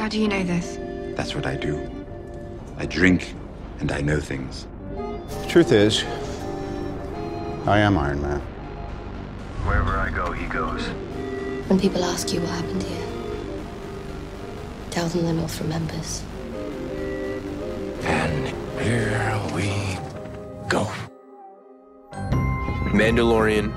How do you know this? That's what I do. I drink and I know things. The truth is, I am Iron Man. Wherever I go, he goes. When people ask you what happened here, tell them the North remembers. And here we go. Mandalorian,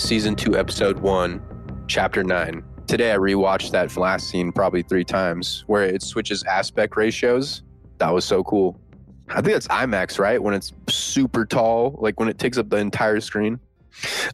season two, episode one, chapter nine. Today I rewatched that last scene probably three times where it switches aspect ratios. That was so cool. I think that's IMAX, right? When it's super tall, like when it takes up the entire screen.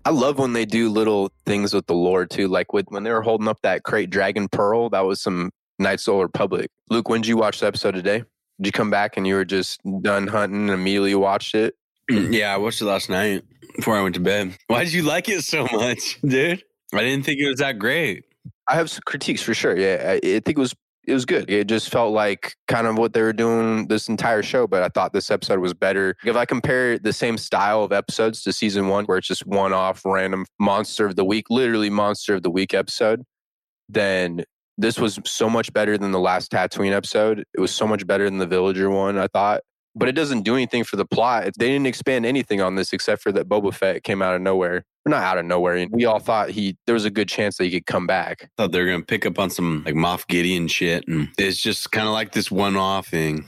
I love when they do little things with the lore too. Like with when they were holding up that Krayt Dragon Pearl, that was some Knights of the Republic. Luke, when did you watch the episode today? Did you come back and you were just done hunting and immediately watched it? Yeah, I watched it last night before I went to bed. Why did you like it so much, dude? I didn't think it was that great. I have some critiques for sure. Yeah, I, I think it was it was good. It just felt like kind of what they were doing this entire show, but I thought this episode was better. If I compare the same style of episodes to season one, where it's just one off random monster of the week, literally monster of the week episode, then this was so much better than the last Tatooine episode. It was so much better than the Villager one, I thought. But it doesn't do anything for the plot. They didn't expand anything on this except for that Boba Fett came out of nowhere. Not out of nowhere. We all thought he there was a good chance that he could come back. Thought they were gonna pick up on some like Moff Gideon shit, and it's just kind of like this one-off thing.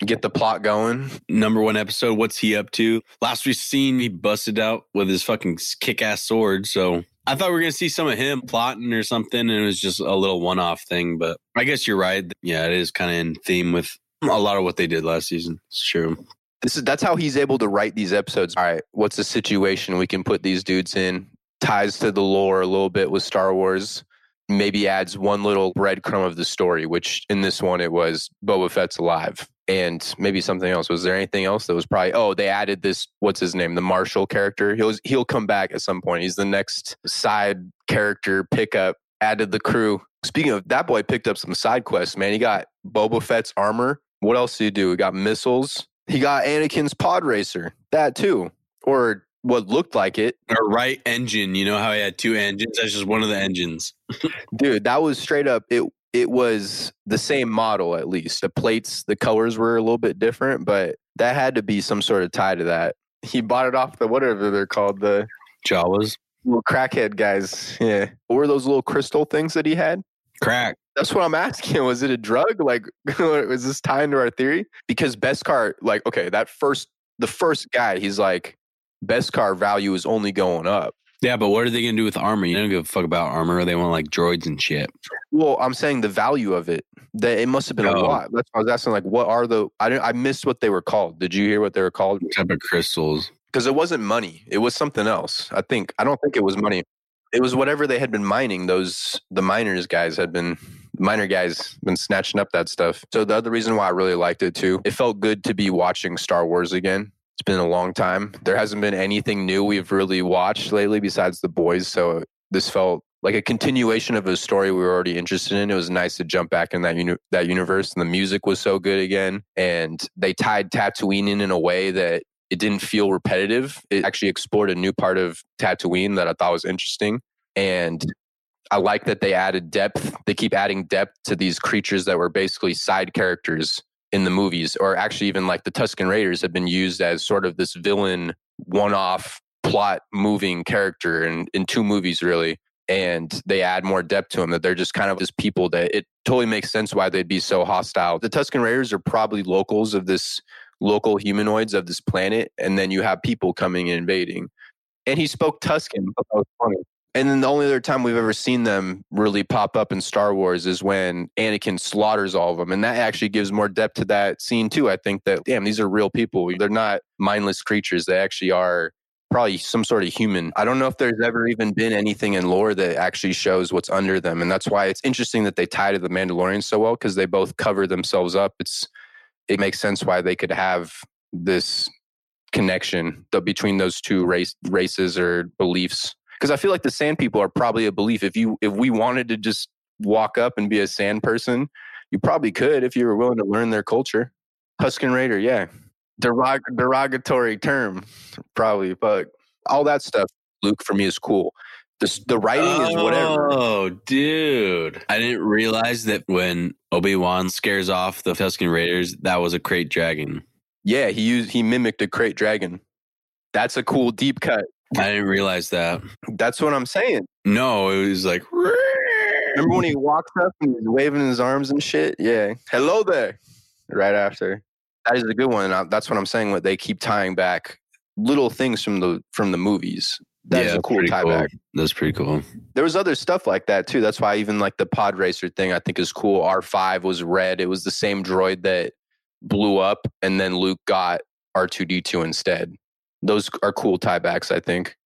Get the plot going. Number one episode. What's he up to? Last we seen, he busted out with his fucking kick-ass sword. So I thought we were gonna see some of him plotting or something, and it was just a little one-off thing. But I guess you're right. Yeah, it is kind of in theme with a lot of what they did last season. It's true. This is that's how he's able to write these episodes. All right, what's the situation we can put these dudes in? Ties to the lore a little bit with Star Wars. Maybe adds one little breadcrumb of the story, which in this one it was Boba Fett's alive. And maybe something else. Was there anything else that was probably oh, they added this what's his name? The Marshal character. He'll he'll come back at some point. He's the next side character pickup. Added the crew. Speaking of that boy picked up some side quests, man. He got Boba Fett's armor. What else did he do? He got missiles. He got Anakin's pod racer. That too. Or what looked like it. Or right engine. You know how he had two engines? That's just one of the engines. Dude, that was straight up it it was the same model at least. The plates, the colors were a little bit different, but that had to be some sort of tie to that. He bought it off the whatever they're called, the Jawas. little crackhead guys. Yeah. What were those little crystal things that he had? Crack. That's what I'm asking. Was it a drug? Like, was this tied into our theory? Because Beskar, like, okay, that first, the first guy, he's like, Beskar value is only going up. Yeah, but what are they gonna do with armor? You don't give a fuck about armor. They want like droids and shit. Well, I'm saying the value of it. That it must have been a Oh. lot. That's why I was asking. Like, what are the? I didn't. I missed what they were called. Did you hear what they were called? What type of crystals? Because it wasn't money. It was something else. I think. I don't think it was money. It was whatever they had been mining. Those the miners guys had been miner guys been snatching up that stuff. So the other reason why I really liked it too, it felt good to be watching Star Wars again. It's been a long time. There hasn't been anything new we've really watched lately besides The Boys. So this felt like a continuation of a story we were already interested in. It was nice to jump back in that uni- that universe, and the music was so good again. And they tied Tatooine in in a way that it didn't feel repetitive. It actually explored a new part of Tatooine that I thought was interesting. And I like that they added depth. They keep adding depth to these creatures that were basically side characters in the movies, or actually even like the Tusken Raiders have been used as sort of this villain, one-off plot moving character in, in two movies really. And they add more depth to them that they're just kind of this people that it totally makes sense why they'd be so hostile. The Tusken Raiders are probably locals of this local humanoids of this planet, and then you have people coming and invading. And he spoke Tusken. That was funny. And then the only other time we've ever seen them really pop up in Star Wars is when Anakin slaughters all of them. And that actually gives more depth to that scene, too. I think that, damn, these are real people. They're not mindless creatures. They actually are probably some sort of human. I don't know if there's ever even been anything in lore that actually shows what's under them. And that's why it's interesting that they tie to the Mandalorian so well because they both cover themselves up. It's it makes sense why they could have this connection between those two race races or beliefs because i feel like the sand people are probably a belief if you if we wanted to just walk up and be a sand person you probably could if you were willing to learn their culture huskin raider yeah Derog- derogatory term probably but all that stuff luke for me is cool The, the writing is whatever. Oh, dude. I didn't realize that when Obi Wan scares off the Tusken Raiders, that was a Krayt dragon. Yeah, he used he mimicked a Krayt dragon. That's a cool deep cut. I didn't realize that. That's what I'm saying. No, it was like. Remember when he walks up and he's waving his arms and shit? Yeah. Hello there. Right after. That is a good one. I, that's what I'm saying. What they keep tying back little things from the from the movies. That's a cool tie cool. back. That's pretty cool. There was other stuff like that too. That's why even like the pod racer thing I think is cool. R5 was red. It was the same droid that blew up and then Luke got R2D2 instead. Those are cool tiebacks, I think.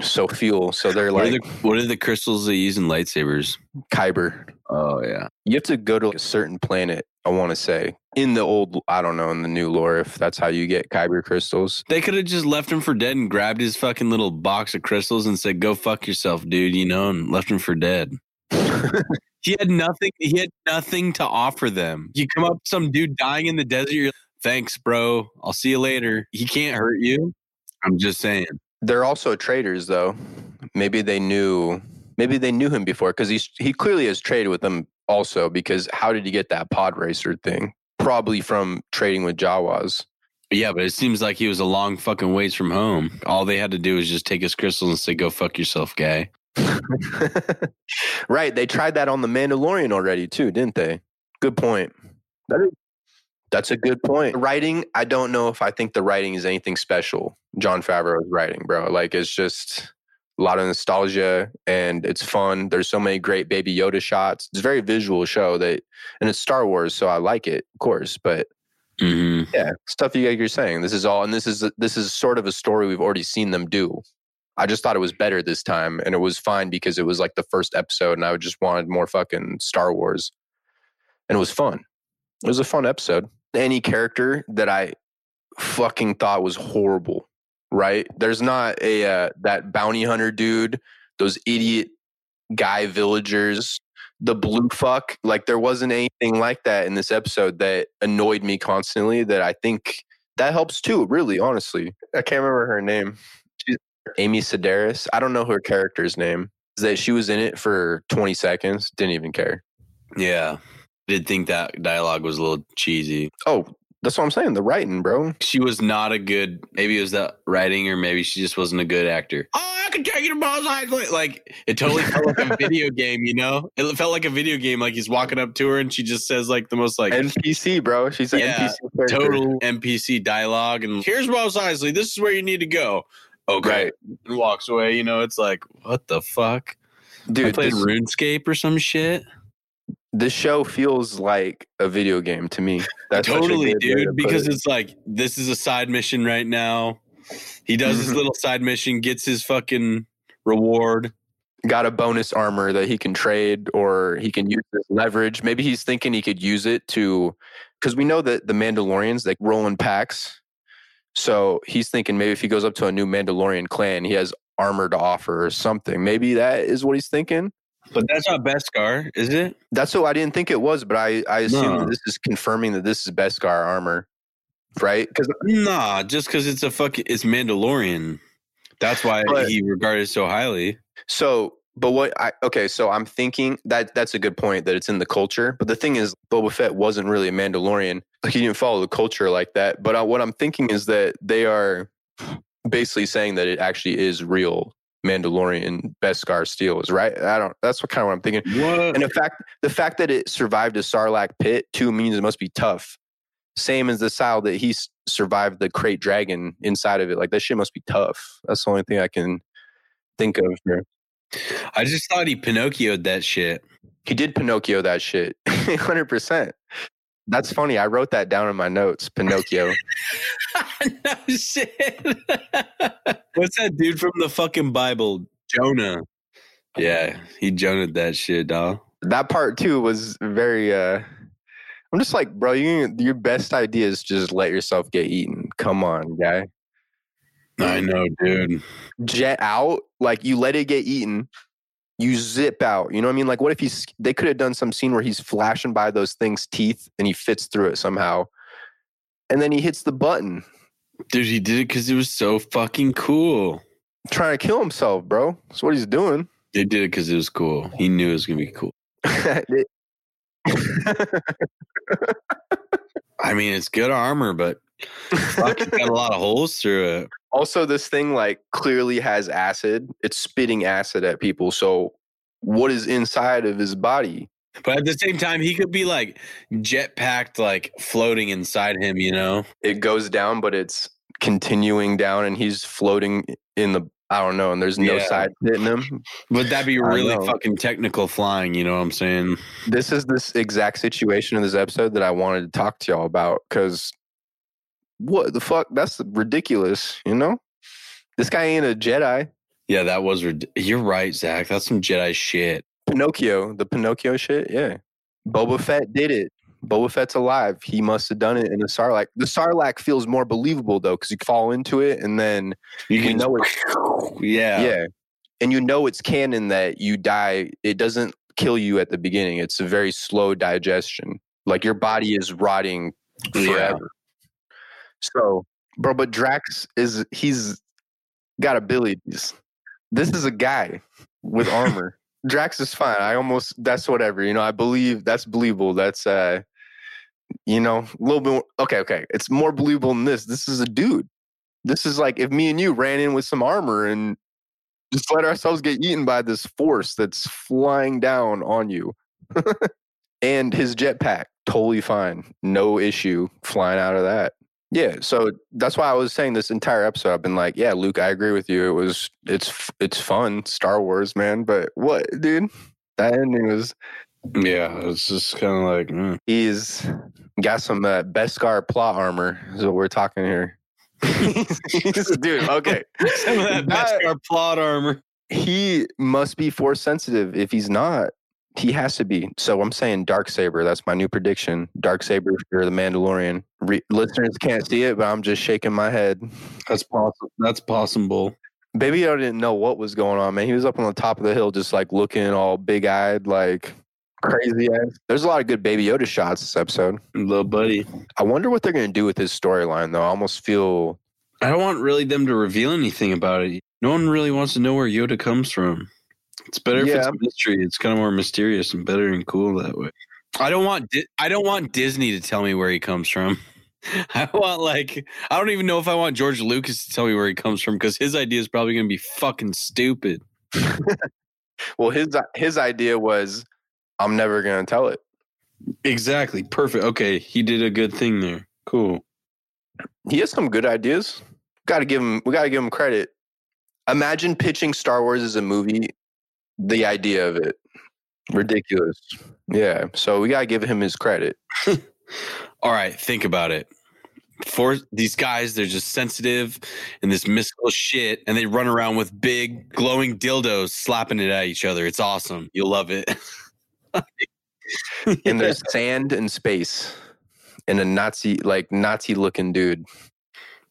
So fuel. So they're What, like are the, what are the crystals they use in lightsabers? Kyber. Oh, yeah. You have to go to a certain planet, I want to say. In the old I don't know, in the new lore, if that's how you get Kyber crystals. They could have just left him for dead and grabbed his fucking little box of crystals and said, "Go fuck yourself, dude," you know, and left him for dead. he had nothing. He had nothing to offer them. You come up, some dude dying in the desert. You're, Thanks, bro. I'll see you later. He can't hurt you. I'm just saying. They're also traders though. Maybe they knew maybe they knew him before because he's he clearly has traded with them also because how did he get that pod racer thing? Probably from trading with Jawas. Yeah, but it seems like he was a long fucking ways from home. All they had to do was just take his crystals and say, "Go fuck yourself, guy." right. They tried that on the Mandalorian already too, didn't they? Good point. That is, that's a good point. Writing, I don't know if I think the writing is anything special. Jon Favreau's writing, bro. Like it's just a lot of nostalgia and it's fun. There's so many great baby Yoda shots. It's a very visual show that and it's Star Wars, so I like it, of course. But hmm yeah, stuff you you're saying. This is all, and this is this is sort of a story we've already seen them do. I just thought it was better this time, and it was fine because it was like the first episode, and I just wanted more fucking Star Wars, and it was fun. It was a fun episode. Any character that I fucking thought was horrible, right? There's not a uh, that bounty hunter dude, those idiot guy villagers, the blue fuck. Like there wasn't anything like that in this episode that annoyed me constantly. That I think that helps too. Really, honestly, I can't remember her name. She's Amy Sedaris. I don't know her character's name. Is that she was in it for 20 seconds? Didn't even care. Yeah, did think that dialogue was a little cheesy. Oh, that's what I'm saying. The writing, bro. She was not a good. Maybe it was the writing, or maybe she just wasn't a good actor. Oh, I can take you to Mos Eisley. Like it totally felt like a video game. You know, it felt like a video game. Like he's walking up to her, and she just says like the most like NPC, bro. She's an Yeah, NPC character. total NPC dialogue. And here's Mos Eisley. This is where you need to go. Okay, Right. and walks away. You know, it's like what the fuck. I Dude, played this, RuneScape or some shit. This show feels like a video game to me. That's totally, dude. Because it. it's like this is a side mission right now. He does his little side mission, gets his fucking reward. got a bonus armor that he can trade or he can use as leverage. Maybe he's thinking he could use it to because we know that the Mandalorians like roll in packs. So he's thinking maybe if he goes up to a new Mandalorian clan, he has armor to offer or something. Maybe that is what he's thinking. But that's not Beskar, is it? That's what I didn't think it was, but I, I assume No. this is confirming that this is Beskar armor. Right? Because Nah, just because it's a fucking it's Mandalorian. That's why But- he regarded so highly. So, but what I okay, so I'm thinking that that's a good point that it's in the culture. But the thing is, Boba Fett wasn't really a Mandalorian. Like he didn't follow the culture like that. But uh, what I'm thinking is that they are basically saying that it actually is real Mandalorian Beskar steel is right. I don't. That's what kind of what I'm thinking. What? And the fact the fact that it survived a Sarlacc pit too means it must be tough. Same as the style that he s- survived the Krayt dragon inside of it. Like that shit must be tough. That's the only thing I can think of here. I just thought he Pinocchioed that shit. He did Pinocchio that shit. 100%. That's funny. I wrote that down in my notes. Pinocchio. no shit. What's that dude from the fucking Bible? Jonah. Yeah, he Jonahed that shit, dog. that part too was very uh I'm just like, bro, you your best idea is just let yourself get eaten. Come on, guy. I know, dude. Jet out, like you let it get eaten. You zip out. You know what I mean? Like, what if he's? They could have done some scene where he's flashing by those things' teeth and he fits through it somehow, and then he hits the button. Dude, he did it because it was so fucking cool. trying to kill himself, bro. That's what he's doing. They did it because it was cool. He knew it was gonna be cool. I mean, it's good armor, but fuck, it's got a lot of holes through it. Also, this thing like clearly has acid. It's spitting acid at people. So, what is inside of his body? But at the same time, he could be like jet packed, like floating inside him. You know? It goes down, but it's continuing down, and he's floating in the. I don't know, and there's no Yeah. side hitting him. Would that be really fucking technical flying? You know what I'm saying? This is this exact situation in this episode that I wanted to talk to y'all about because what the fuck? That's ridiculous, you know? This guy ain't a Jedi. Yeah, that was. rid- You're right, Zach. That's some Jedi shit. Pinocchio, the Pinocchio shit, yeah. Boba Fett did it. Boba Fett's alive. He must have done it in a Sarlacc. The Sarlacc feels more believable though, because you fall into it and then You you know it. Yeah. Yeah. And you know it's canon that you die. It doesn't kill you at the beginning. It's a very slow digestion. Like your body is rotting forever. So, bro, but Drax is he's got abilities. This is a guy with armor. Drax is fine. I almost that's whatever. You know, I believe that's believable. That's uh you know, a little bit more, okay, okay. It's more believable than this. This is a dude. This is like if me and you ran in with some armor and just let ourselves get eaten by this force that's flying down on you. and his jetpack, totally fine. No issue flying out of that. Yeah, so that's why I was saying this entire episode. I've been like, yeah, Luke, I agree with you. It was, it's, it's fun, Star Wars, man. But what, dude? That ending was. Yeah. It's just kind of like, mm. He's got some uh, Beskar plot armor. Is what we're talking here. Dude, okay. some of that That- Beskar plot armor. he must be force sensitive. If he's not, he has to be. So I'm saying Dark Saber. That's my new prediction. Dark Saber for the Mandalorian. Re- listeners can't see it, but I'm just shaking my head. That's possible. That's possible. Baby Yoda didn't know what was going on, man. He was up on the top of the hill, just like looking all big eyed, like crazy ass. There's a lot of good Baby Yoda shots this episode. Little buddy. I wonder what they're going to do with his storyline, though. I almost feel I don't want really them to reveal anything about it. No one really wants to know where Yoda comes from. It's better if it's a mystery. It's kind of more mysterious and better and cool that way. I don't want Di- I don't want Disney to tell me where he comes from. I want like I don't even know if I want George Lucas to tell me where he comes from because his idea is probably going to be fucking stupid. well. His his idea was, I'm never going to tell it. Exactly. Perfect. Okay, he did a good thing there. Cool. he has some good ideas. Got to give him. We got to give him credit. Imagine pitching Star Wars as a movie. The idea of it, ridiculous. Yeah. So we got to give him his credit. All right, think about it. For these guys, they're just sensitive and this mystical shit, and they run around with big glowing dildos slapping it at each other. It's awesome. You'll love it. And there's sand and space, and a Nazi like Nazi looking dude.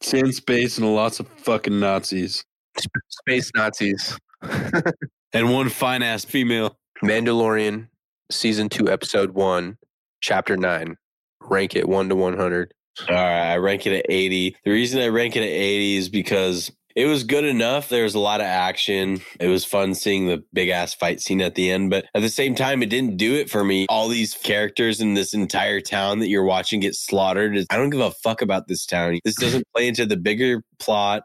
Sand space and lots of fucking Nazis. Space Nazis. And one fine ass female. Mandalorian season two, episode one, chapter nine. Rank it one to one hundred. All right, I rank it at 80. The reason I rank it at 80 is because it was good enough. There was a lot of action. It was fun seeing the big ass fight scene at the end, but at the same time, it didn't do it for me. All these characters in this entire town that you're watching get slaughtered. I don't give a fuck about this town. This doesn't play into the bigger plot.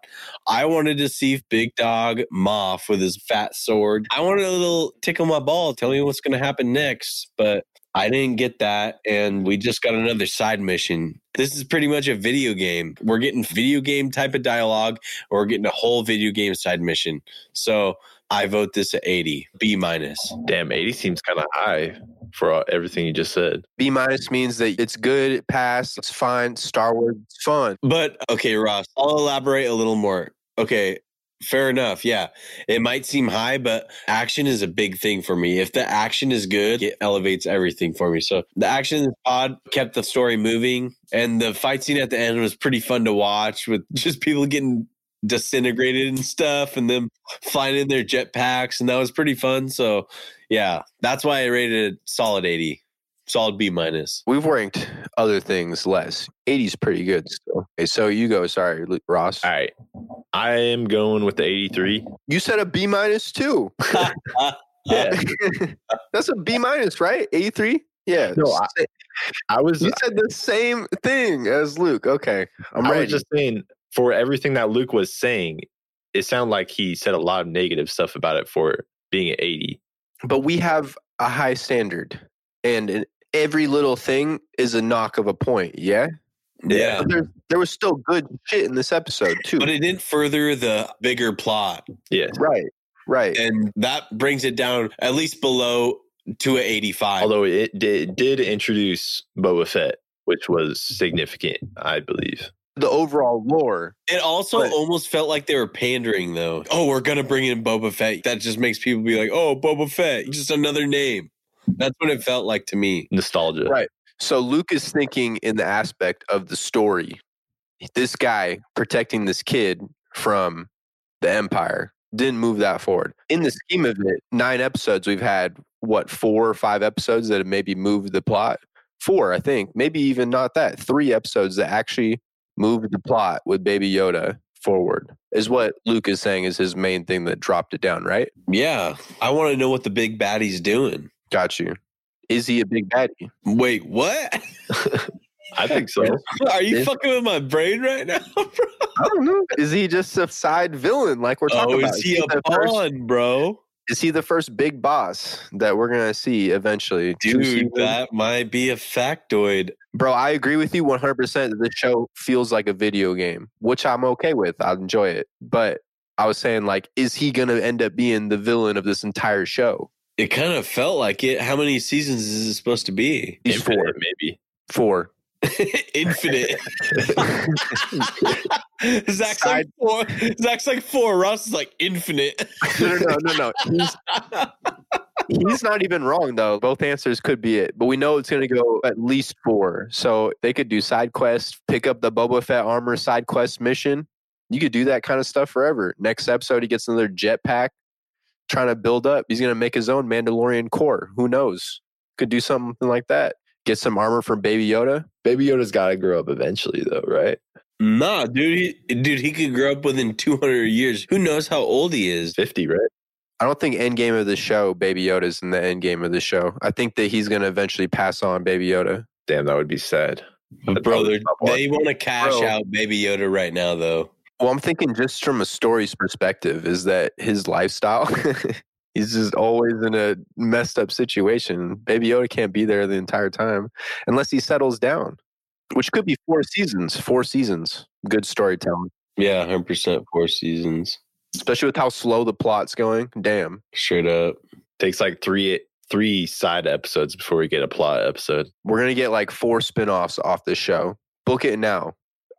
I wanted to see Big Dog Moff with his fat sword. I wanted a little tickle my ball, tell me what's going to happen next, but I didn't get that, and we just got another side mission. This is pretty much a video game. We're getting video game type of dialogue, or we're getting a whole video game side mission. So I vote this at 80, B minus. Damn, 80 seems kind of high for uh, everything you just said. B minus means that it's good, it passed, it's fine. Star Wars, it's fun. But okay, Ross, I'll elaborate a little more. Okay, fair enough. Yeah, it might seem high, but action is a big thing for me. If the action is good, it elevates everything for me. So the action pod kept the story moving, and the fight scene at the end was pretty fun to watch with just people getting disintegrated and stuff and them flying in their jetpacks and that was pretty fun so yeah that's why i rated it solid 80 Solid B minus. We've ranked other things less. 80's pretty good still. Okay, so you go. Sorry, Ross. All right. I am going with the 83. You said a B minus too. Yeah. That's a B minus, right? 83? Yeah. No, I- I was you said the same thing as Luke. Okay. I'm I ready. was just saying for everything that Luke was saying, it sounded like he said a lot of negative stuff about it for being at 80. but we have a high standard, and in every little thing is a knock of a point. Yeah. Yeah. But there, there was still good shit in this episode too. But it didn't further the bigger plot. Yeah. right. Right. And that brings it down at least below to an 85. Although it did, did introduce Boba Fett, which was significant, I believe. the overall lore. it also but- almost felt like they were pandering, though. Oh, we're going to bring in Boba Fett. That just makes people be like, oh, Boba Fett, just another name. That's what it felt like to me. Nostalgia. Right. So Luke is thinking in the aspect of the story. This guy protecting this kid from the Empire didn't move that forward. In the scheme of it, nine episodes, we've had what, four or five episodes that have maybe moved the plot? Four, I think. Maybe even not that. Three episodes that actually moved the plot with Baby Yoda forward is what Luke is saying is his main thing that dropped it down, right? Yeah. I want to know what the big baddie's doing. Got you. Is he a big baddie? Wait, what? I think so. Are you Is- fucking with my brain right now, bro? I don't know. Is he just a side villain like we're talking Oh, about? is he a the first, bro? is he the first big boss that we're gonna see eventually? Dude, that might be a factoid. Bro, I agree with you 100% The show feels like a video game, which I'm okay with. I enjoy it. But I was saying, like, is he gonna end up being the villain of this entire show? It kind of felt like it. How many seasons is it supposed to be? Infinite, four. maybe. Four. Infinite. Zach's Side- like four. Zach's like four. Ross is like infinite. No, no, no, no, no. He's, he's not even wrong though. Both answers could be it, but we know it's going to go at least four. So they could do side quest, pick up the Boba Fett armor side quest mission. You could do that kind of stuff forever. Next episode, he gets another jetpack, trying to build up. He's going to make his own Mandalorian core. Who knows? Could do something like that. Get some armor from Baby Yoda. Baby Yoda's got to grow up eventually, though, right? nah, dude. He, dude, he could grow up within 200 years. Who knows how old he is? 50, right? I don't think end game of the show, Baby Yoda's in the end game of the show. I think that he's going to eventually pass on Baby Yoda. Damn, that would be sad. I'd Bro, they're- stop they watching. want to cash Bro. out Baby Yoda right now, though. Well, I'm thinking just from a story's perspective, is that his lifestyle, he's just always in a messed up situation. Baby Yoda can't be there the entire time unless he settles down, which could be four seasons. Four seasons. Good storytelling, Yeah, 100% four seasons. especially with how slow the plot's going. Damn. Straight up. Takes like three three side episodes before we get a plot episode. We're going to get like four spin offs off this show. Book it now.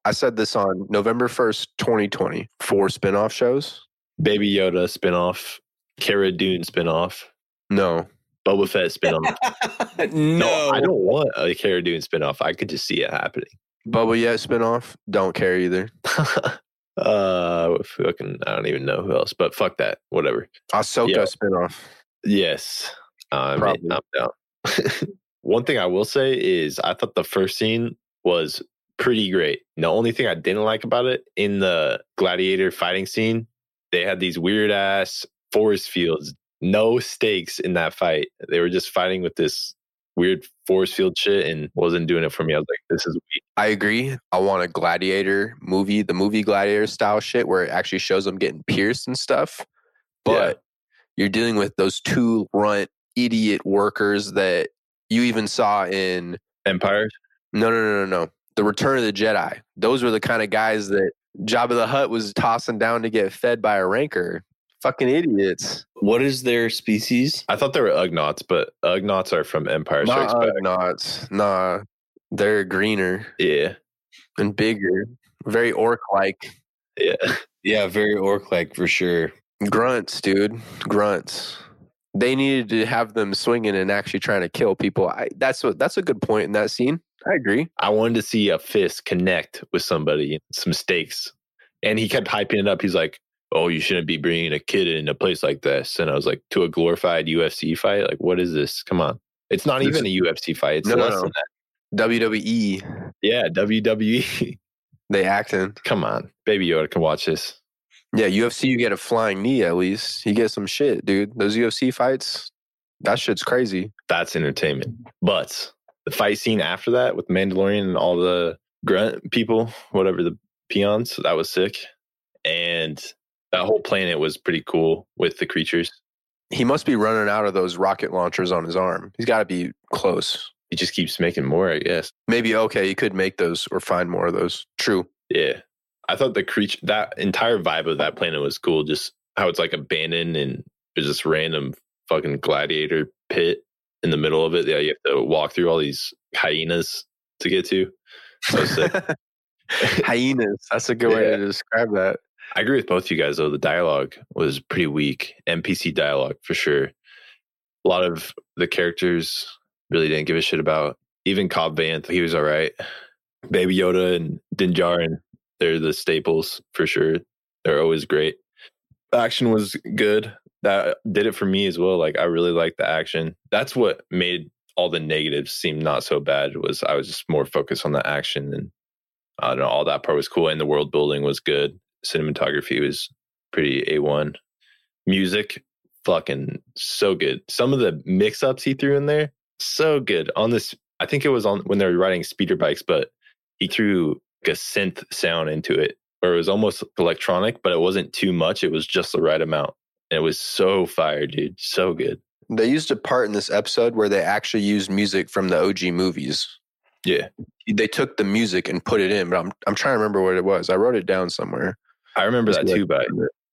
I said this on November 1st, 2020. Four spin off shows? Baby Yoda spinoff, Cara Dune spinoff, No. Boba Fett spinoff. no. I don't want a Cara Dune spinoff. I could just see it happening. Bubba Yet spin off? Don't care either. uh, fucking, I don't even know who else, but fuck that. Whatever. Ahsoka Yeah. spin off. Yes, I'm, Probably. I'm down. One thing I will say is I thought the first scene was pretty great. The only thing I didn't like about it in the gladiator fighting scene, they had these weird ass forest fields, no stakes in that fight. They were just fighting with this weird forest field shit and wasn't doing it for me. I was like, this is weak. I agree. I want a gladiator movie, the movie gladiator style shit where it actually shows them getting pierced and stuff. But you're dealing with those two runt idiot workers that you even saw in Empire. no no no no no. The Return of the Jedi. Those were the kind of guys that Jabba the Hutt was tossing down to get fed by a rancor. Fucking idiots. What is their species? I thought they were Ugnaughts, but Ugnaughts are from Empire Not Strikes Back. Ugnaughts. Nah. They're greener Yeah, and bigger. Very orc like. yeah. Yeah, very orc like for sure. Grunts, dude. Grunts. They needed to have them swinging and actually trying to kill people. I, that's what. That's a good point in that scene. I agree. I wanted to see a fist connect with somebody, some stakes. And he kept hyping it up. He's like, oh, you shouldn't be bringing a kid in a place like this. And I was like, to a glorified UFC fight? Like, what is this? Come on. It's not even a UFC fight. It's no, less no. than that. WWE, Yeah, WWE. they acting. Come on, Baby Yoda can watch this. Yeah, UFC, you get a flying knee at least. You get some shit, dude. Those UFC fights, that shit's crazy. That's entertainment. But the fight scene after that with Mandalorian and all the grunt people, whatever the peons, that was sick. And that whole planet was pretty cool with the creatures. He must be running out of those rocket launchers on his arm. He's got to be close. He just keeps making more, I guess. Maybe okay, he could make those or find more of those. True. Yeah. I thought the creature, that entire vibe of that planet was cool. Just how it's like abandoned and there's this random fucking gladiator pit in the middle of it Yeah, you have to walk through all these hyenas to get to. Sick. Hyenas. That's a good way to describe that. I agree with both you guys though. The dialogue was pretty weak. NPC dialogue for sure. A lot of the characters really didn't give a shit about. Even Cobb Vanth, he was all right. Baby Yoda and Din Djarin, they're the staples for sure. They're always great. The action was good. That uh, did it for me as well. Like I really liked the action. That's what made all the negatives seem not so bad. Was I was just more focused on the action and I don't know. All that part was cool, and the world building was good cinematography was pretty A1. Music, fucking so good. Some of the mix ups he threw in there, so good. On this, I think it was on when they were riding speeder bikes, but he threw like a synth sound into it, or it was almost electronic, but it wasn't too much. It was just the right amount. And it was so fire, dude. So good. They used a part in this episode where they actually used music from the OG movies. Yeah. They took the music and put it in, but I'm I'm trying to remember what it was. I wrote it down somewhere. I remember that too, but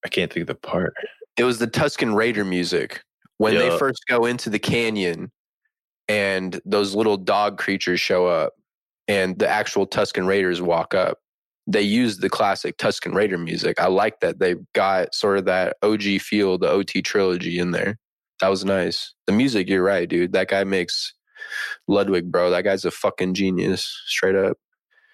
I can't think of the part. It was the Tusken Raider music when they first go into the canyon and those little dog creatures show up and the actual Tusken Raiders walk up. They use the classic Tusken Raider music. I like that they got sort of that OG feel, the OT trilogy in there. That was nice. The music, you're right, dude. That guy makes Ludwig, bro. That guy's a fucking genius, straight up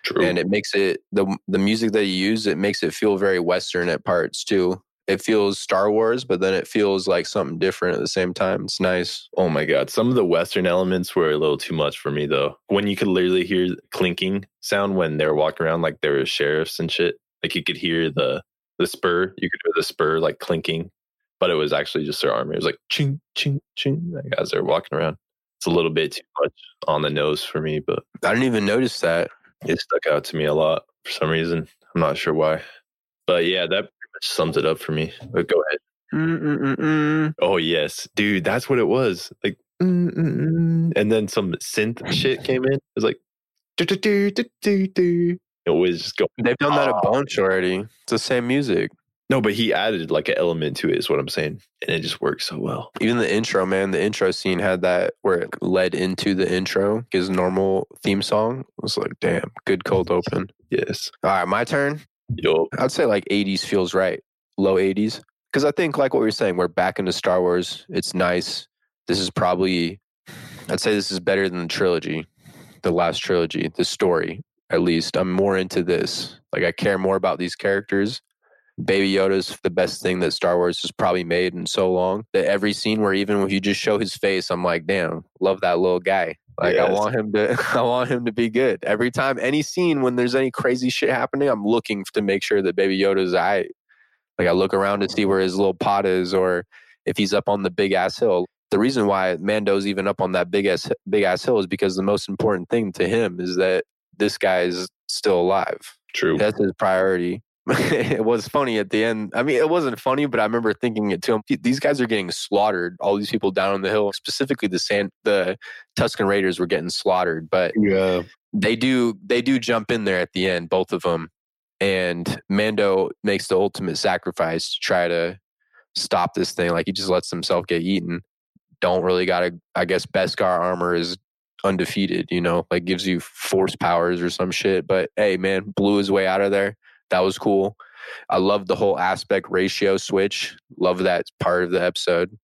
True. and it makes it the the music that you use it makes it feel very western at parts too it feels star wars but then it feels like something different at the same time it's nice Oh my god, some of the western elements were a little too much for me though. When you could literally hear clinking sound when they were walking around like they were sheriffs and shit. Like you could hear the the spur, you could hear the spur like clinking, but it was actually just their armor. It was like ching ching ching like as they're walking around. It's a little bit too much on the nose for me, but i didn't even notice that it stuck out to me a lot for some reason. I'm not sure why. But yeah, that sums it up for me. But go ahead. Mm-mm-mm-mm. Oh yes, dude, that's what it was. Like, mm, mm, mm. and then some synth shit came in. It was like, it was just going. they've done that a bunch already it's the same music No, but he added like an element to it. Is what I'm saying, and it just works so well. even the intro man the intro scene had that where it led into the intro his normal theme song it was like damn good cold open Yes. all right my turn I'd say like 80s feels right, low 80s. Because I think, like what we were saying, we're back into Star Wars. It's nice. This is probably, I'd say this is better than the trilogy, the last trilogy, the story, at least. I'm more into this. Like, I care more about these characters. Baby Yoda's the best thing that Star Wars has probably made in so long. That every scene where even if you just show his face, I'm like, damn, love that little guy. Like I want him to, I want him to be good. Every time, any scene when there's any crazy shit happening, I'm looking to make sure that Baby Yoda's I. Like I look around to see where his little pot is, or if he's up on the big ass hill. The reason why Mando's even up on that big ass big ass hill is because the most important thing to him is that this guy is still alive. true. That's his priority. it was funny at the end. I mean, it wasn't funny, but I remember thinking it to him. These guys are getting slaughtered. All these people down on the hill, specifically the San, the Tusken Raiders, were getting slaughtered. But Yeah. they do they do jump in there at the end, both of them, and Mando makes the ultimate sacrifice to try to stop this thing. Like he just lets himself get eaten. Don't really got to. I guess Beskar armor is undefeated. You know, like gives you force powers or some shit. But hey, man, blew his way out of there. That was cool. I love the whole aspect ratio switch. Love that part of the episode.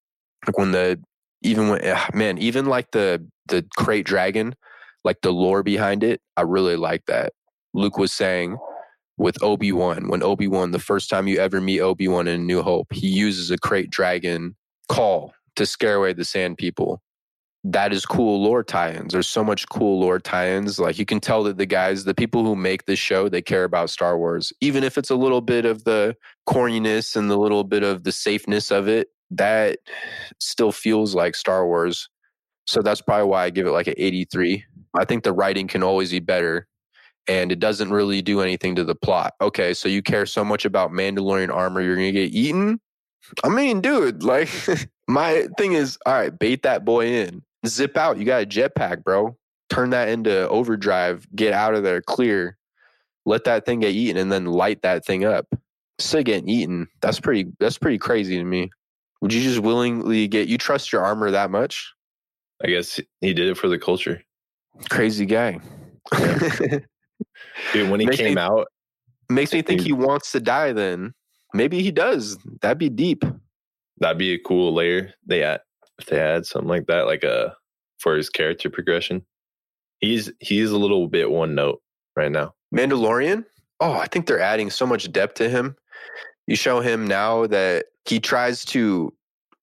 Like when the even when ah, man, even like the the Krayt dragon, like the lore behind it, I really like that. Luke was saying with Obi Wan, when Obi Wan, the first time you ever meet Obi Wan in New Hope, he uses a Krayt dragon call to scare away the Sand People. That is cool lore tie-ins. There's so much cool lore tie-ins. Like you can tell that the guys, the people who make this show, they care about Star Wars. Even if it's a little bit of the corniness and the little bit of the safeness of it, that still feels like Star Wars. So that's probably why I give it like an 83. I think the writing can always be better and it doesn't really do anything to the plot. Okay, so you care so much about Mandalorian armor, you're going to get eaten? I mean, dude, like my thing is, all right, bait that boy in zip out. You got a jetpack, bro. Turn that into overdrive. Get out of there, clear. Let that thing get eaten, and then light that thing up. Still getting eaten. That's pretty. That's pretty crazy to me. Would you just willingly get? You trust your armor that much? I guess he did it for the culture. Crazy guy. Dude, when he Makes came me- out, Makes me think he wants to die. Then maybe he does. That'd be deep. that'd be a cool layer. They they had something like that, like a for his character progression. He's he's a little bit one note right now. Mandalorian? Oh, I think they're adding so much depth to him. You show him now that he tries to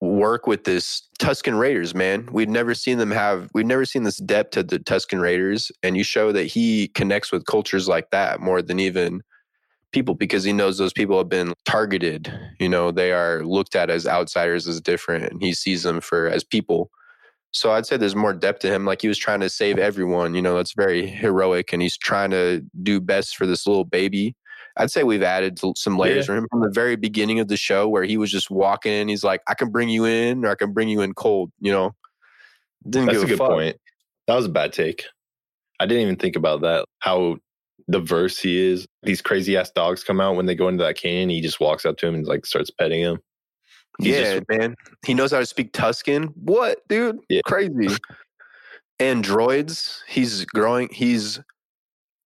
work with this Tusken Raiders, man. We've never seen them have we've never seen this depth to the Tusken Raiders. And you show that he connects with cultures like that more than even people because he knows those people have been targeted. You know, they are looked at as outsiders as different and he sees them for as people. So I'd say there's more depth to him. Like he was trying to save everyone. You know, that's very heroic, and he's trying to do best for this little baby. I'd say we've added some layers Yeah. for him from the very beginning of the show, where he was just walking in. He's like, "I can bring you in, or I can bring you in cold." You know, didn't That's give a good fuck. point. That was a bad take. I didn't even think about that. How diverse he is. These crazy ass dogs come out when they go into that canyon. He just walks up to him and like starts petting him. He's yeah, just- man. He knows how to speak Tusken. What, dude? Yeah. Crazy. and droids, he's growing. He's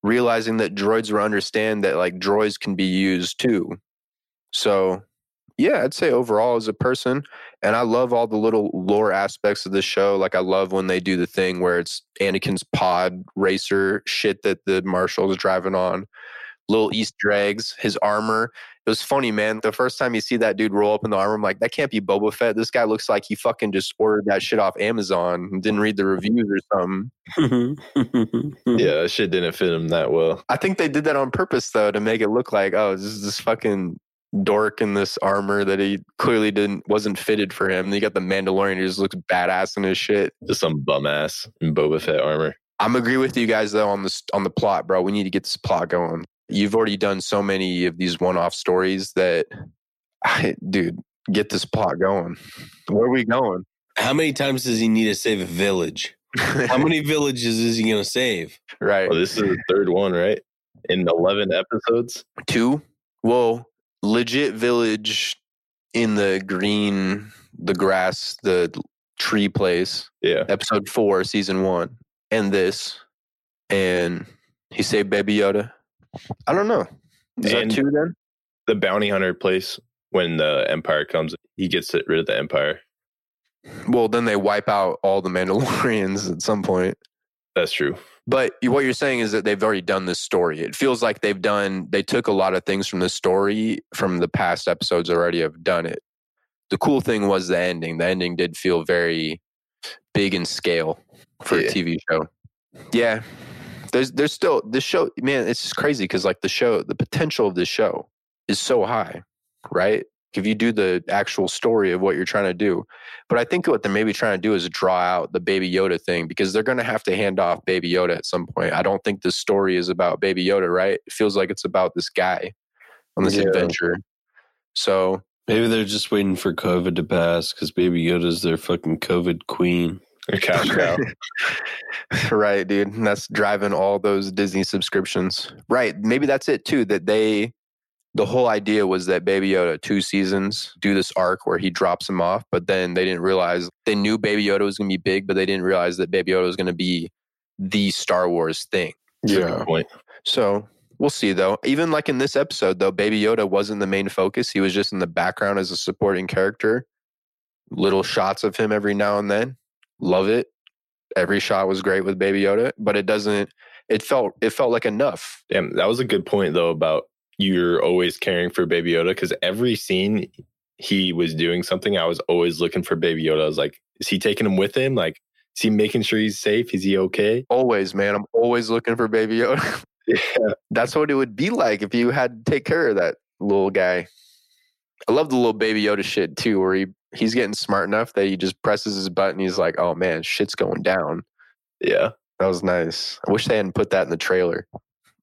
realizing that droids will understand that like droids can be used too. So, yeah, I'd say overall as a person, and I love all the little lore aspects of the show. Like I love when they do the thing where it's Anakin's pod racer shit that the marshal's driving on. Little Easter eggs, his armor. It was funny, man. The first time you see that dude roll up in the armor, I'm like, that can't be Boba Fett. This guy looks like he fucking just ordered that shit off Amazon and didn't read the reviews or something. Yeah, that shit didn't fit him that well. I think they did that on purpose though to make it look like, oh, this is this fucking dork in this armor that he clearly didn't wasn't fitted for him. And you got the Mandalorian who just looks badass in his shit. Just some bum ass in Boba Fett armor. I'm agree with you guys though on this on the plot, bro. We need to get this plot going. You've already done so many of these one-off stories that, I, dude, get this plot going. Where are we going? How many times does he need to save a village? How many villages is he going to save? right. Oh, this is the third one, right? In 11 episodes. Two. Well, legit village in the green, the grass, the tree place. Yeah. Episode four, season one, and this, and he saved Baby Yoda. I don't know. Is And- that two then? The bounty hunter place when the Empire comes, he gets rid of the Empire. Well, then they wipe out all the Mandalorians at some point. That's true. But what you're saying is that they've already done this story. It feels like they've done. They took a lot of things from the story from the past episodes already. Have done it. The cool thing was the ending. The ending did feel very big in scale for Yeah. a TV show. Yeah, there's there's still this show. Man, it's just crazy because like the show, the potential of this show is so high, right? If you do the actual story of what you're trying to do, but I think what they're maybe trying to do is draw out the Baby Yoda thing because they're going to have to hand off Baby Yoda at some point. I don't think this story is about Baby Yoda, right? It feels like it's about this guy on this Yeah. adventure. So Maybe they're just waiting for COVID to pass because Baby Yoda's their fucking COVID queen. Cash right, dude. And that's driving all those Disney subscriptions. Right. Maybe that's it too. That they, the whole idea was that Baby Yoda, two seasons, do this arc where he drops him off, but then they didn't realize they knew Baby Yoda was going to be big, but they didn't realize that Baby Yoda was going to be the Star Wars thing. That's a good point. So we'll see though. Even like in this episode, though, Baby Yoda wasn't the main focus. He was just in the background as a supporting character. Little shots of him every now and then. Love it. Every shot was great with Baby Yoda, but it doesn't. It felt it felt like enough. Damn, that was a good point though about you're always caring for Baby Yoda because every scene he was doing something, I was always looking for Baby Yoda. I was like, is he taking him with him? Like, Is he making sure he's safe? Is he okay? Always, man. I'm always looking for Baby Yoda. Yeah. That's what it would be like if you had to take care of that little guy. I love the little Baby Yoda shit too, where he he's getting smart enough that he just presses his button. He's like, "Oh man, shit's going down." Yeah. That was nice. I wish they hadn't put that in the trailer.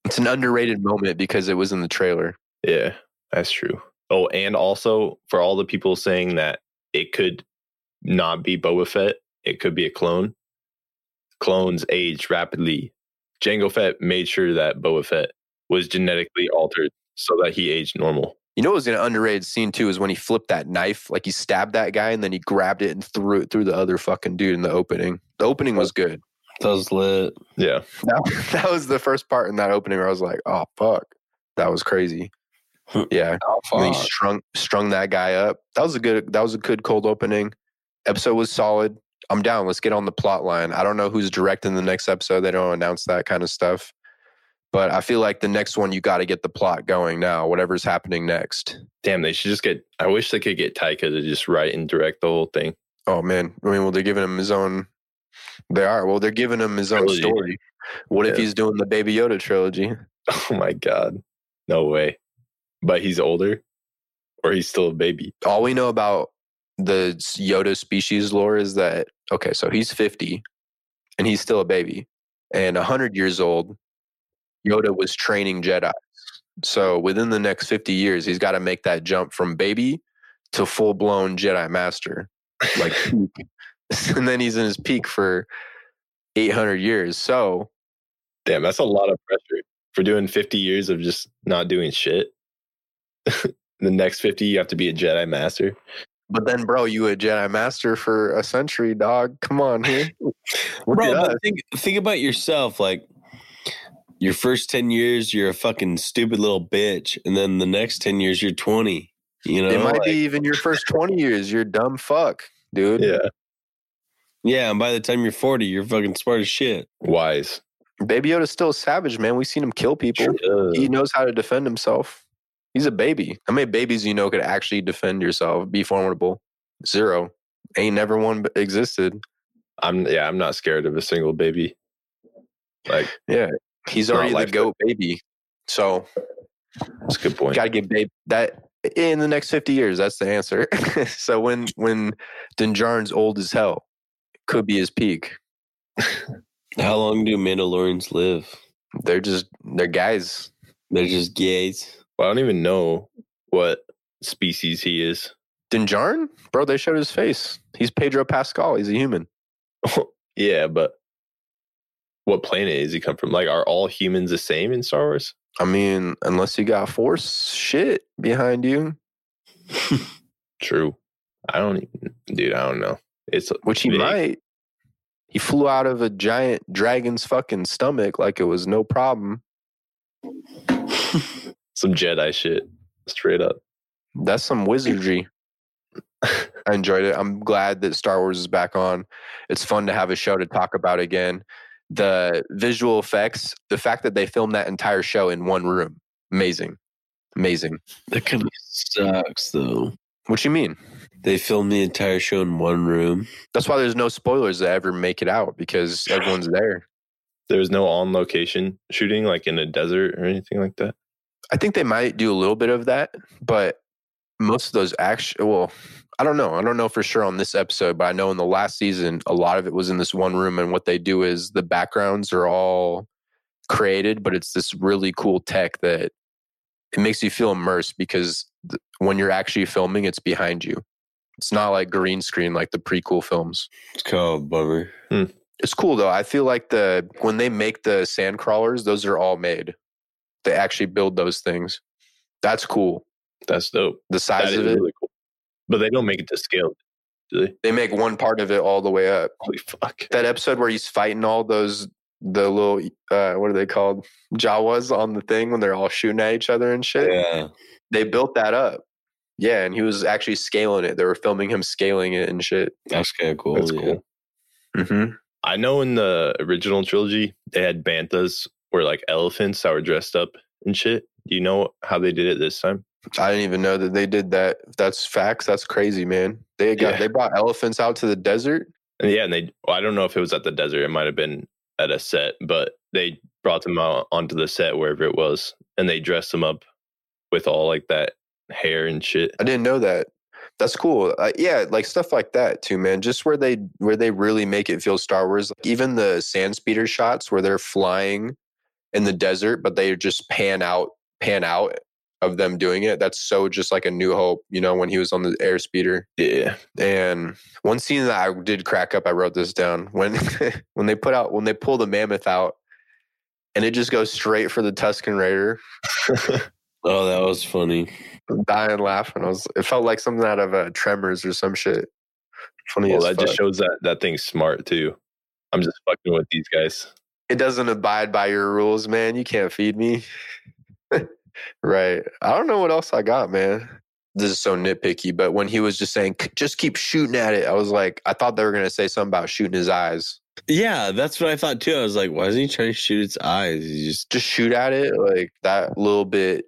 It's an underrated moment because it was in the trailer. Yeah. That's true. Oh, and also for all the people saying that it could not be Boba Fett, it could be a clone. Clones age rapidly. Jango Fett made sure that Boba Fett was genetically altered so that he aged normal. You know what was an underrated scene too is when he flipped that knife, like he stabbed that guy and then he grabbed it and threw it through the other fucking dude in the opening. The opening was good. That was lit. Yeah. That, that was the first part in that opening where I was like, oh fuck. That was crazy. Yeah. Oh, and he strung strung that guy up. That was a good that was a good cold opening. Episode was solid. I'm down. Let's get on the plot line. I don't know who's directing the next episode. They don't announce that kind of stuff. But I feel like the next one you got to get the plot going now, whatever's happening next. Damn, they should just get I wish they could get Taika to just write and direct the whole thing. Oh man. I mean, well, they're giving him his own they are. Well, they're giving him his own story. What if he's doing the Baby Yoda trilogy? Oh my god. No way. But he's older or he's still a baby. all we know about the Yoda species lore is that okay, so he's 50 and he's still a baby. And 100 years old, Yoda was training Jedi. So within the next 50 years, he's got to make that jump from baby to full blown Jedi master. Like. and then he's in his peak for 800 years. So Damn, that's a lot of pressure for doing 50 years of just not doing shit. the next 50, you have to be a Jedi Master. But then, bro, you a Jedi Master for a century, dog. Come on here. Bro, at us. but think think about yourself. Like your first ten years, you're a fucking stupid little bitch, and then the next ten years, you're twenty. You know, it might Like, be even your first 20 years. You're dumb fuck, dude. Yeah. Yeah. And by the time you're forty, you're fucking smart as shit. Wise. Baby Yoda's still a savage, man. We've seen him kill people. Uh, He knows how to defend himself. He's a baby. How many babies you know could actually defend yourself, be formidable? Zero. Ain't never one existed. I'm yeah, I'm not scared of a single baby. Like Yeah. He's already the life goat baby. So that's a good point. gotta get babe that in the next 50 years. That's the answer. so when when Din Djarin's old as hell, could be his peak. How long do Mandalorians live? They're just they're guys. They're just gays. Well, I don't even know what species he is. Din Djarin? Bro, they showed his face. He's Pedro Pascal. He's a human. yeah, but what planet is he come from? Like, are all humans the same in Star Wars? I mean, unless you got force shit behind you, True. I don't even, dude. I don't know. It's which he big. might. He flew out of a giant dragon's fucking stomach like it was no problem. some Jedi shit, straight up. That's some wizardry. I enjoyed it. I'm glad that Star Wars is back on. It's fun to have a show to talk about again. The visual effects, the fact that they filmed that entire show in one room, amazing. Amazing. That kind of sucks, though. What you mean? They filmed the entire show in one room. That's why there's no spoilers that ever make it out because everyone's there. There was no on location shooting, like in a desert or anything like that. I think they might do a little bit of that, but most of those action, well, I don't know. I don't know for sure on this episode, but I know in the last season, a lot of it was in this one room. And what they do is the backgrounds are all created, but it's this really cool tech that it makes you feel immersed because th- when you're actually filming, it's behind you. It's not like green screen like the prequel films. It's called Bummer. It's cool though. I feel like the when they make the sand crawlers, those are all made. They actually build those things. That's cool. That's dope. The That size is of it. really cool. But they don't make it to scale, do they? They make one part of it all the way up. Holy fuck. That episode where he's fighting all those the little uh what are they called? Jawas on the thing when they're all shooting at each other and shit. Yeah. They built that up. Yeah, and he was actually scaling it. They were filming him scaling it and shit. That's kind of cool. That's yeah. cool. Mm-hmm. I know in the original trilogy, they had banthas or like elephants that were dressed up and shit. Do you know how they did it this time? I didn't even know that they did that. If that's facts, that's crazy, man. They got Yeah. they brought elephants out to the desert. And yeah, and they well, I don't know if it was at the desert. It might have been at a set, but they brought them out onto the set wherever it was, and they dressed them up with all like that hair and shit. I didn't know that. That's cool. Uh, yeah, like stuff like that too, man. Just where they where they really make it feel Star Wars. Like even the sand speeder shots where they're flying in the desert, but they just pan out, pan out of them doing it. That's so just like a New Hope, you know, when he was on the air speeder. Yeah, And one scene that I did crack up, I wrote this down when when they put out when they pull the mammoth out, and it just goes straight for the Tusken Raider. Oh, that was funny. I'm dying laughing. I was. It felt like something out of uh, Tremors or some shit. Funny well, as that just shows that that thing's smart too. I'm just fucking with these guys. it doesn't abide by your rules, man. You can't feed me. right. I don't know what else I got, man. This is so nitpicky, but when he was just saying, just keep shooting at it, I was like, I thought they were going to say something about shooting his eyes. Yeah, that's what I thought too. I was like, why is he trying to shoot its eyes? He just Just shoot at it. Like that little bit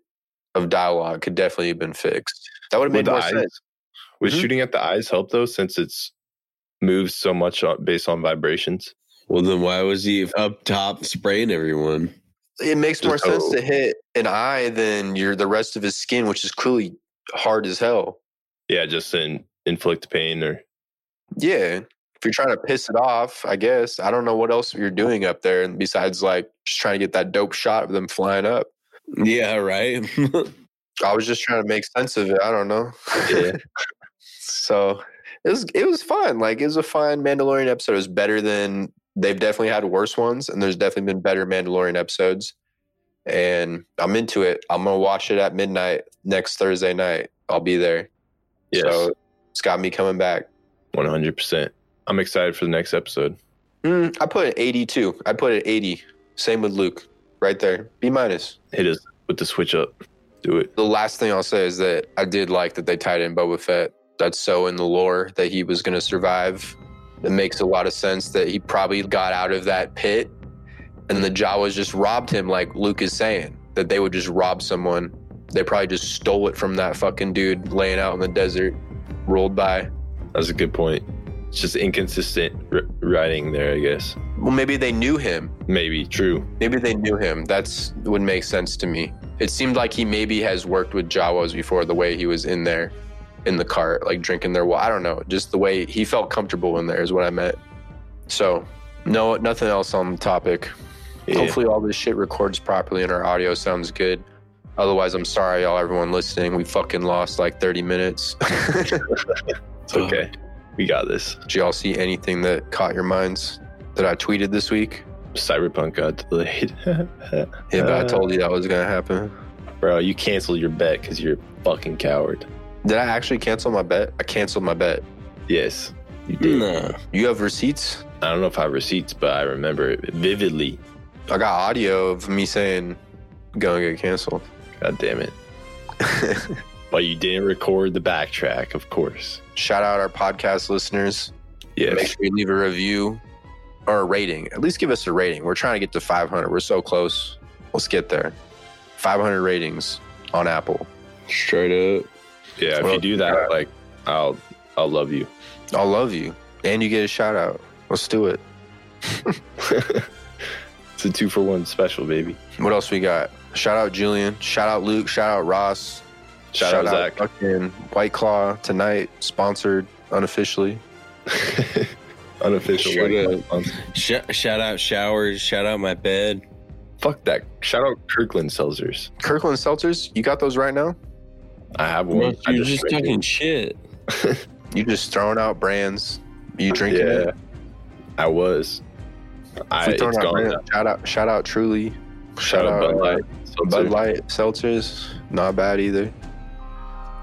of dialogue could definitely have been fixed. That would have Would made more eyes- sense. Would Mhm. shooting at the eyes help though, since it's moves so much on, based on vibrations? well, then why was he up top spraying everyone? It makes more Just sense so- to hit an eye than your the rest of his skin, which is clearly hard as hell. Yeah, just to inflict pain or Yeah. If you're trying to piss it off, I guess. I don't know what else you're doing up there and besides like just trying to get that dope shot of them flying up. Yeah, right. I was just trying to make sense of it. I don't know. Yeah. so it was it was fun. Like it was a fun Mandalorian episode. It was better than they've definitely had worse ones, and there's definitely been better Mandalorian episodes. And I'm into it. I'm gonna watch it at midnight next Thursday night. I'll be there. yes, So it's got me coming back. one hundred percent. I'm excited for the next episode. Mm, I put it 82. I put it 80. Same with Luke, right there. B minus. Hit us with the switch up. Do it. The last thing I'll say is that I did like that they tied in Boba Fett. That's so in the lore that he was going to survive. It makes a lot of sense that he probably got out of that pit and the Jawas just robbed him, like Luke is saying, that they would just rob someone. They probably just stole it from that fucking dude laying out in the desert, rolled by. That's a good point. It's just inconsistent r- writing there, I guess. Well, maybe they knew him. Maybe true. Maybe they knew him. That's would make sense to me. It seemed like he maybe has worked with Jawas before. The way he was in there, in the cart, like drinking their water. I don't know. Just the way he felt comfortable in there is what I meant. So, no, nothing else on the topic. Yeah. Hopefully, all this shit records properly and our audio sounds good. Otherwise, I'm sorry, y'all, everyone listening. We fucking lost like 30 minutes. It's okay. We got this. Did y'all see anything that caught your minds that I tweeted this week? Cyberpunk got delayed. Yeah, but I Uh, told you that was gonna happen. Bro, you canceled your bet because you're a fucking coward. Did I actually cancel my bet? I canceled my bet. Yes, you did. no. You have receipts? I don't know if I have receipts, but I remember it vividly. I got audio of me saying gonna get canceled. God damn it. But you didn't record the backtrack, of course. Shout out our podcast listeners. Yes. Make sure you leave a review or a rating. At least give us a rating. We're trying to get to 500. We're so close. Let's get there. 500 ratings on Apple. Straight up. Yeah, if Well, you do that, like, I'll I'll love you. I'll love you. And you get a shout out. Let's do it. it's a two for one special, baby. What else we got? Shout out Julian. Shout out Luke. Shout out Ross. Shout out Zach. fucking White Claw tonight, sponsored unofficially. Unofficial. Shout White out. Sh- shout out showers. Shout out my bed. Fuck that. Shout out Kirkland Seltzers. Kirkland Seltzers, you got those right now? I have one. I You're just drank it. shit. You just throwing out brands. You drinking Yeah, it? I was. I, it's throwing out gone. brands, now. shout out, shout out, Truly. Shout out Bud uh, Light. Bud Light Seltzers, not bad either.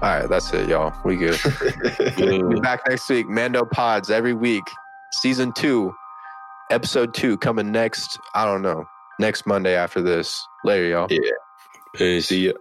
All right, that's it, y'all. We good. We'll be back next week. Mando Pods every week. Season two, episode two coming next. I don't know. Next Monday after this. Later, y'all. Yeah. Peace. See ya.